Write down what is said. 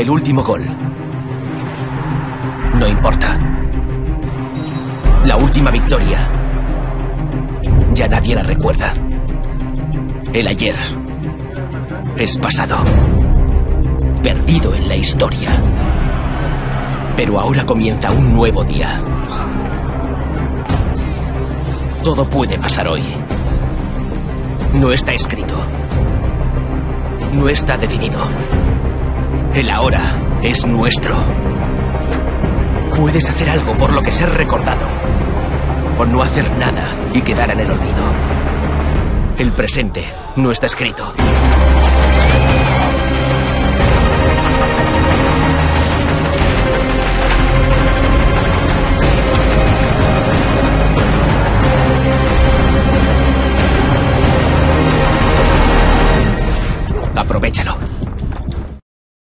El último gol. No importa. La última victoria. Ya nadie la recuerda. El ayer es pasado. Perdido en la historia. Pero ahora comienza un nuevo día. Todo puede pasar hoy. No está escrito. No está decidido. El ahora es nuestro. Puedes hacer algo por lo que ser recordado. O no hacer nada y quedar en el olvido. El presente no está escrito. Aprovechalo.